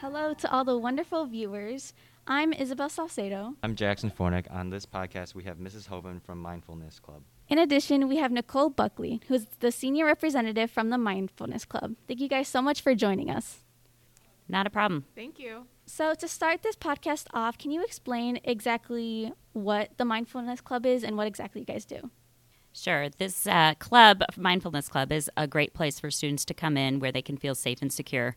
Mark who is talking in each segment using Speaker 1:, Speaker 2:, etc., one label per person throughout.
Speaker 1: Hello to all the wonderful viewers. I'm Isabel Salcedo.
Speaker 2: I'm Jackson Fornick. On this podcast, we have Mrs. Hoven from Mindfulness Club.
Speaker 1: In addition, we have Nicole Buckley, who's the senior representative from the Mindfulness Club. Thank you guys so much for joining us.
Speaker 3: Not a problem.
Speaker 4: Thank you.
Speaker 1: So, to start this podcast off, can you explain exactly what the Mindfulness Club is and what exactly you guys do?
Speaker 3: Sure. This uh, club, Mindfulness Club, is a great place for students to come in where they can feel safe and secure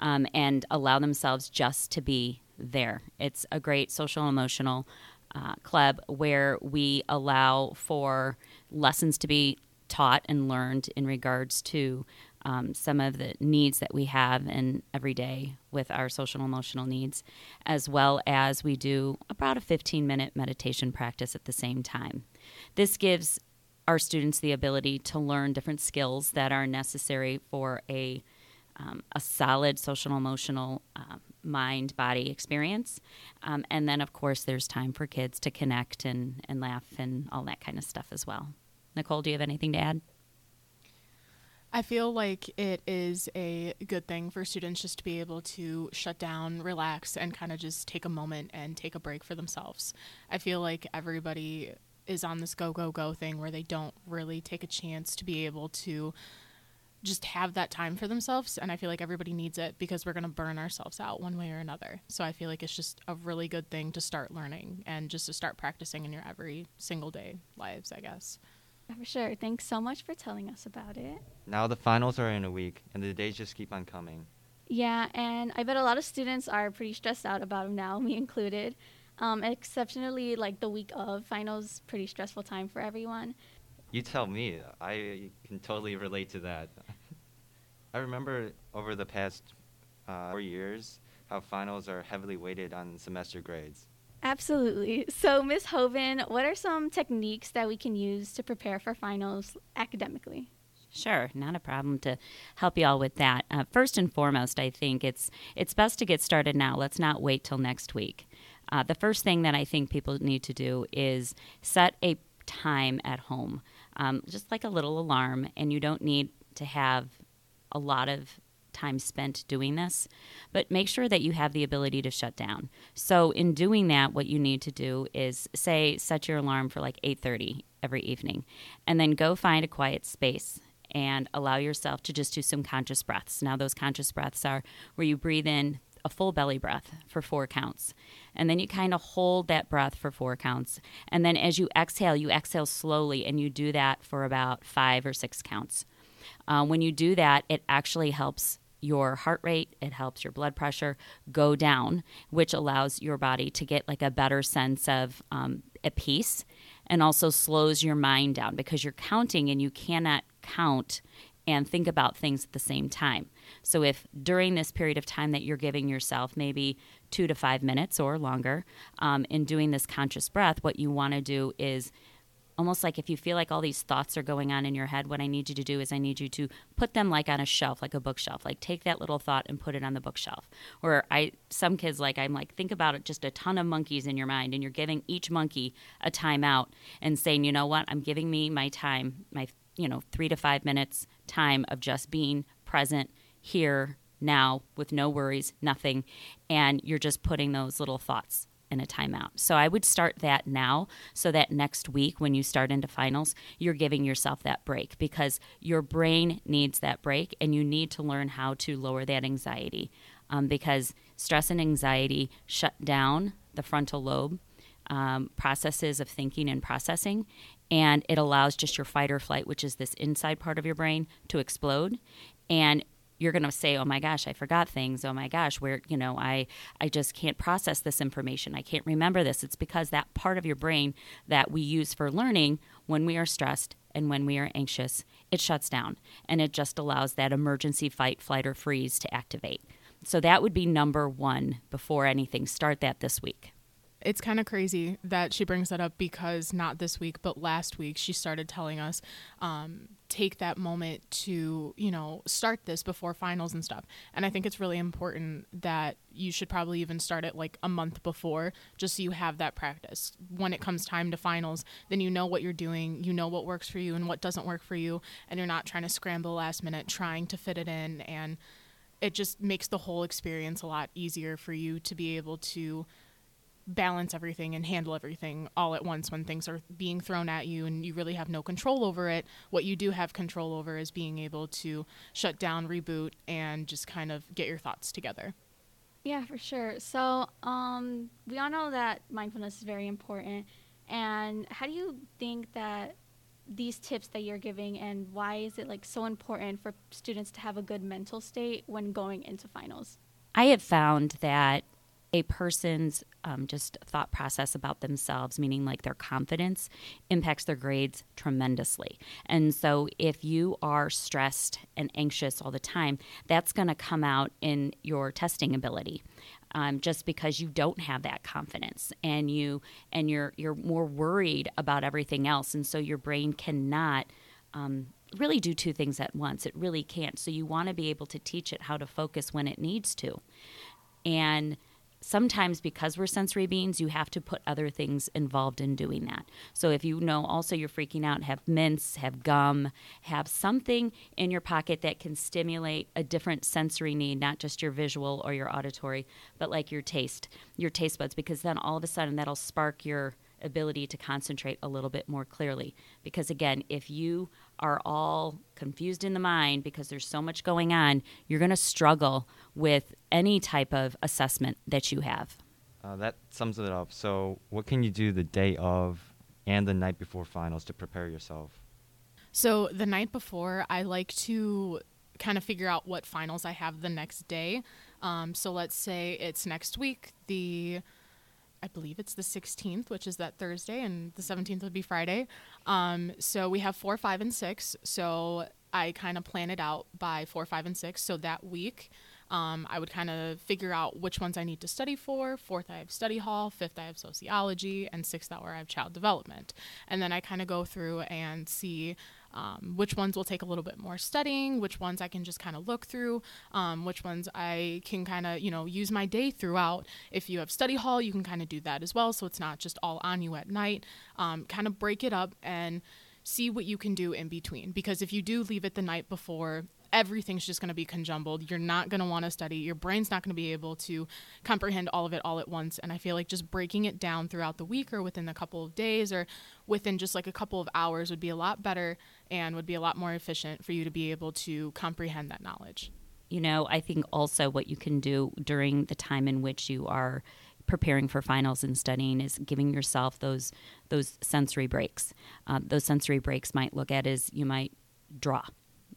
Speaker 3: um, and allow themselves just to be there. It's a great social emotional uh, club where we allow for lessons to be taught and learned in regards to um, some of the needs that we have in every day with our social emotional needs, as well as we do about a 15 minute meditation practice at the same time. This gives our students the ability to learn different skills that are necessary for a um, a solid social emotional uh, mind body experience. Um, and then, of course, there's time for kids to connect and, and laugh and all that kind of stuff as well. Nicole, do you have anything to add?
Speaker 4: I feel like it is a good thing for students just to be able to shut down, relax, and kind of just take a moment and take a break for themselves. I feel like everybody is on this go, go, go thing where they don't really take a chance to be able to just have that time for themselves and i feel like everybody needs it because we're going to burn ourselves out one way or another. So i feel like it's just a really good thing to start learning and just to start practicing in your every single day lives i guess.
Speaker 1: For sure. Thanks so much for telling us about it.
Speaker 2: Now the finals are in a week and the days just keep on coming.
Speaker 1: Yeah and i bet a lot of students are pretty stressed out about them now me included um, exceptionally like the week of finals pretty stressful time for everyone
Speaker 2: you tell me. I can totally relate to that. I remember over the past uh, four years how finals are heavily weighted on semester grades.
Speaker 1: Absolutely. So, Ms. Hoven, what are some techniques that we can use to prepare for finals academically?
Speaker 3: Sure, not a problem to help you all with that. Uh, first and foremost, I think it's it's best to get started now. Let's not wait till next week. Uh, the first thing that I think people need to do is set a time at home um, just like a little alarm, and you don't need to have a lot of time spent doing this, but make sure that you have the ability to shut down. So in doing that, what you need to do is say set your alarm for like 8:30 every evening and then go find a quiet space and allow yourself to just do some conscious breaths. Now those conscious breaths are where you breathe in a full belly breath for four counts. And then you kind of hold that breath for four counts. And then as you exhale, you exhale slowly and you do that for about five or six counts. Uh, when you do that, it actually helps your heart rate, it helps your blood pressure go down, which allows your body to get like a better sense of um, a peace and also slows your mind down because you're counting and you cannot count and think about things at the same time. So, if during this period of time that you're giving yourself, maybe two to five minutes or longer, um, in doing this conscious breath, what you want to do is almost like if you feel like all these thoughts are going on in your head, what I need you to do is I need you to put them like on a shelf, like a bookshelf. Like take that little thought and put it on the bookshelf. Or I some kids like I'm like think about it just a ton of monkeys in your mind and you're giving each monkey a timeout and saying, "You know what? I'm giving me my time, my you know, 3 to 5 minutes time of just being present here now with no worries, nothing, and you're just putting those little thoughts in a timeout. So I would start that now so that next week when you start into finals, you're giving yourself that break because your brain needs that break and you need to learn how to lower that anxiety um, because stress and anxiety shut down the frontal lobe. Um, processes of thinking and processing, and it allows just your fight or flight, which is this inside part of your brain, to explode. And you're going to say oh my gosh i forgot things. Oh my gosh where you know i i just can't process this information. I can't remember this. It's because that part of your brain that we use for learning when we are stressed and when we are anxious it shuts down. And it just allows that emergency fight flight or freeze to activate. So that would be number 1 before anything. Start that this week
Speaker 4: it's kind of crazy that she brings that up because not this week, but last week she started telling us um, take that moment to you know start this before finals and stuff. And I think it's really important that you should probably even start it like a month before, just so you have that practice. When it comes time to finals, then you know what you're doing, you know what works for you and what doesn't work for you, and you're not trying to scramble last minute trying to fit it in and it just makes the whole experience a lot easier for you to be able to balance everything and handle everything all at once when things are being thrown at you and you really have no control over it. What you do have control over is being able to shut down, reboot, and just kind of get your thoughts together.
Speaker 1: Yeah, for sure. So, um, we all know that mindfulness is very important. And how do you think that these tips that you're giving and why is it like so important for students to have a good mental state when going into finals?
Speaker 3: I have found that a person's um, just thought process about themselves, meaning like their confidence, impacts their grades tremendously. And so, if you are stressed and anxious all the time, that's going to come out in your testing ability. Um, just because you don't have that confidence and you and you're you're more worried about everything else, and so your brain cannot. Um, really do two things at once. It really can't. So you want to be able to teach it how to focus when it needs to. And sometimes because we're sensory beings, you have to put other things involved in doing that. So if you know also you're freaking out, have mints, have gum, have something in your pocket that can stimulate a different sensory need, not just your visual or your auditory, but like your taste, your taste buds, because then all of a sudden that'll spark your ability to concentrate a little bit more clearly. Because again, if you are all confused in the mind because there's so much going on, you're going to struggle with any type of assessment that you have.
Speaker 2: Uh, that sums it up. So, what can you do the day of and the night before finals to prepare yourself?
Speaker 4: So, the night before, I like to kind of figure out what finals I have the next day. Um, so, let's say it's next week, the I believe it's the 16th, which is that Thursday, and the 17th would be Friday. Um, so we have four, five, and six. So I kind of plan it out by four, five, and six. So that week, um, I would kind of figure out which ones I need to study for. Fourth, I have study hall. Fifth, I have sociology. And sixth hour, I have child development. And then I kind of go through and see um, which ones will take a little bit more studying, which ones I can just kind of look through, um, which ones I can kind of, you know, use my day throughout. If you have study hall, you can kind of do that as well. So it's not just all on you at night. Um, kind of break it up and see what you can do in between. Because if you do leave it the night before, everything's just going to be conjumbled. You're not going to want to study. Your brain's not going to be able to comprehend all of it all at once. And I feel like just breaking it down throughout the week or within a couple of days or within just like a couple of hours would be a lot better and would be a lot more efficient for you to be able to comprehend that knowledge.
Speaker 3: You know, I think also what you can do during the time in which you are preparing for finals and studying is giving yourself those those sensory breaks. Uh, those sensory breaks might look at as you might draw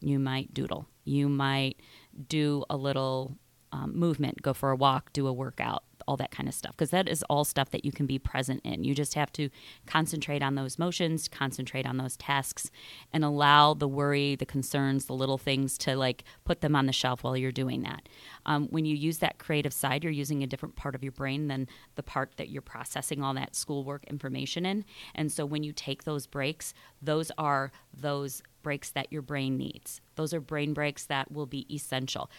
Speaker 3: you might doodle. You might do a little um, movement, go for a walk, do a workout, all that kind of stuff. Because that is all stuff that you can be present in. You just have to concentrate on those motions, concentrate on those tasks, and allow the worry, the concerns, the little things to like put them on the shelf while you're doing that. Um, when you use that creative side, you're using a different part of your brain than the part that you're processing all that schoolwork information in. And so when you take those breaks, those are those breaks that your brain needs. Those are brain breaks that will be essential.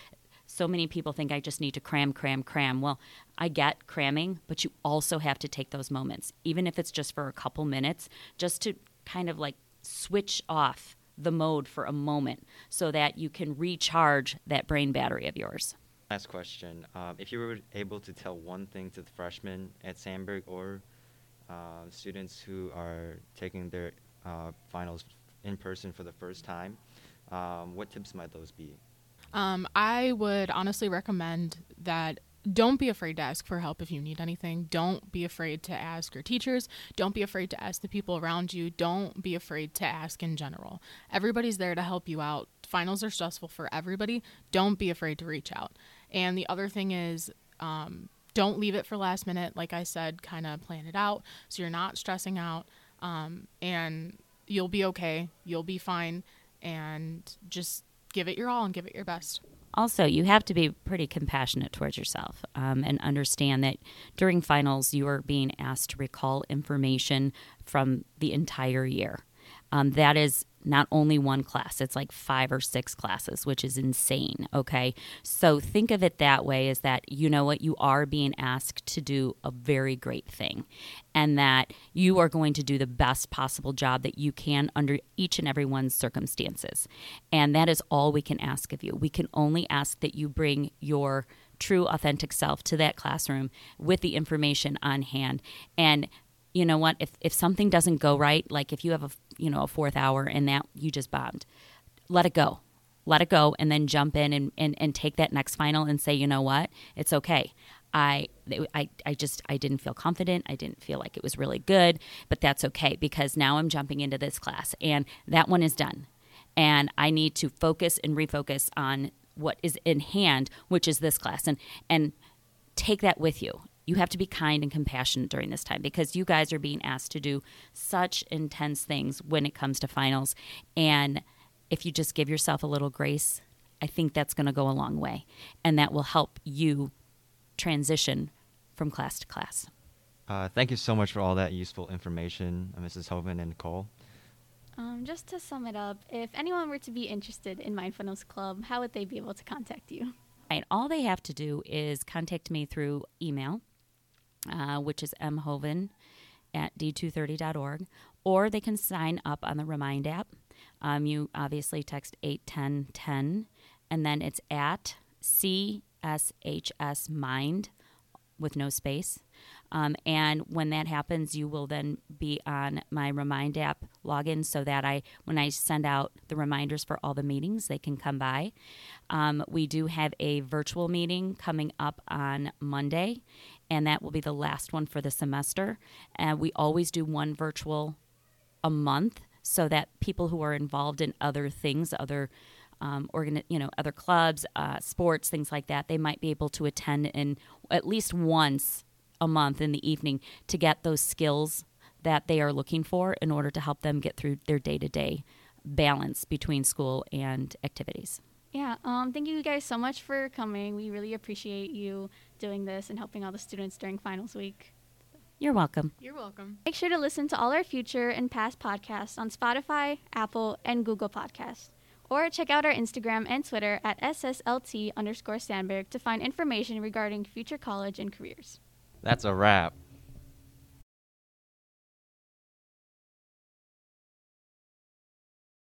Speaker 3: So many people think I just need to cram, cram, cram. Well, I get cramming, but you also have to take those moments, even if it's just for a couple minutes, just to kind of like switch off the mode for a moment so that you can recharge that brain battery of yours.
Speaker 2: Last question. Um, if you were able to tell one thing to the freshmen at Sandburg or uh, students who are taking their uh, finals in person for the first time, um, what tips might those be?
Speaker 4: Um, I would honestly recommend that don't be afraid to ask for help if you need anything. Don't be afraid to ask your teachers. Don't be afraid to ask the people around you. Don't be afraid to ask in general. Everybody's there to help you out. Finals are stressful for everybody. Don't be afraid to reach out. And the other thing is, um, don't leave it for last minute. Like I said, kind of plan it out so you're not stressing out. Um, and you'll be okay. You'll be fine. And just give it your all and give it your best.
Speaker 3: Also, you have to be pretty compassionate towards yourself um, and understand that during finals, you are being asked to recall information from the entire year. Um, that is not only one class, it's like five or six classes, which is insane. Okay. So think of it that way is that you know what? You are being asked to do a very great thing and that you are going to do the best possible job that you can under each and every one's circumstances. And that is all we can ask of you. We can only ask that you bring your true, authentic self to that classroom with the information on hand. And you know what? If if something doesn't go right, like if you have a you know a fourth hour and that you just bombed, let it go. Let it go and then jump in and, and, and take that next final and say, you know what? It's okay. I, I, I just I didn't feel confident. I didn't feel like it was really good, but that's okay because now I'm jumping into this class and that one is done. And I need to focus and refocus on what is in hand, which is this class, and and take that with you. You have to be kind and compassionate during this time because you guys are being asked to do such intense things when it comes to finals. And if you just give yourself a little grace, I think that's going to go a long way. And that will help you transition from class to class.
Speaker 2: Uh, thank you so much for all that useful information, uh, Mrs. Hoven and Nicole.
Speaker 1: Um, just to sum it up, if anyone were to be interested in Mindfulness Club, how would they be able to contact you?
Speaker 3: Right. All they have to do is contact me through email, uh, which is mhoven at d230.org, or they can sign up on the Remind app. Um, you obviously text 81010, and then it's at CSHS Mind with no space. Um, and when that happens, you will then be on my Remind app login so that I, when I send out the reminders for all the meetings, they can come by. Um, we do have a virtual meeting coming up on Monday, and that will be the last one for the semester. And we always do one virtual a month so that people who are involved in other things, other um, organ, you know, other clubs, uh, sports, things like that, they might be able to attend in at least once a month in the evening to get those skills that they are looking for in order to help them get through their day to day balance between school and activities.
Speaker 1: Yeah, um, thank you guys so much for coming. We really appreciate you doing this and helping all the students during finals week.
Speaker 3: You're welcome.
Speaker 4: You're welcome.
Speaker 1: Make sure to listen to all our future and past podcasts on Spotify, Apple, and Google Podcasts. Or check out our Instagram and Twitter at SSLT underscore Sandburg to find information regarding future college and careers.
Speaker 2: That's a wrap.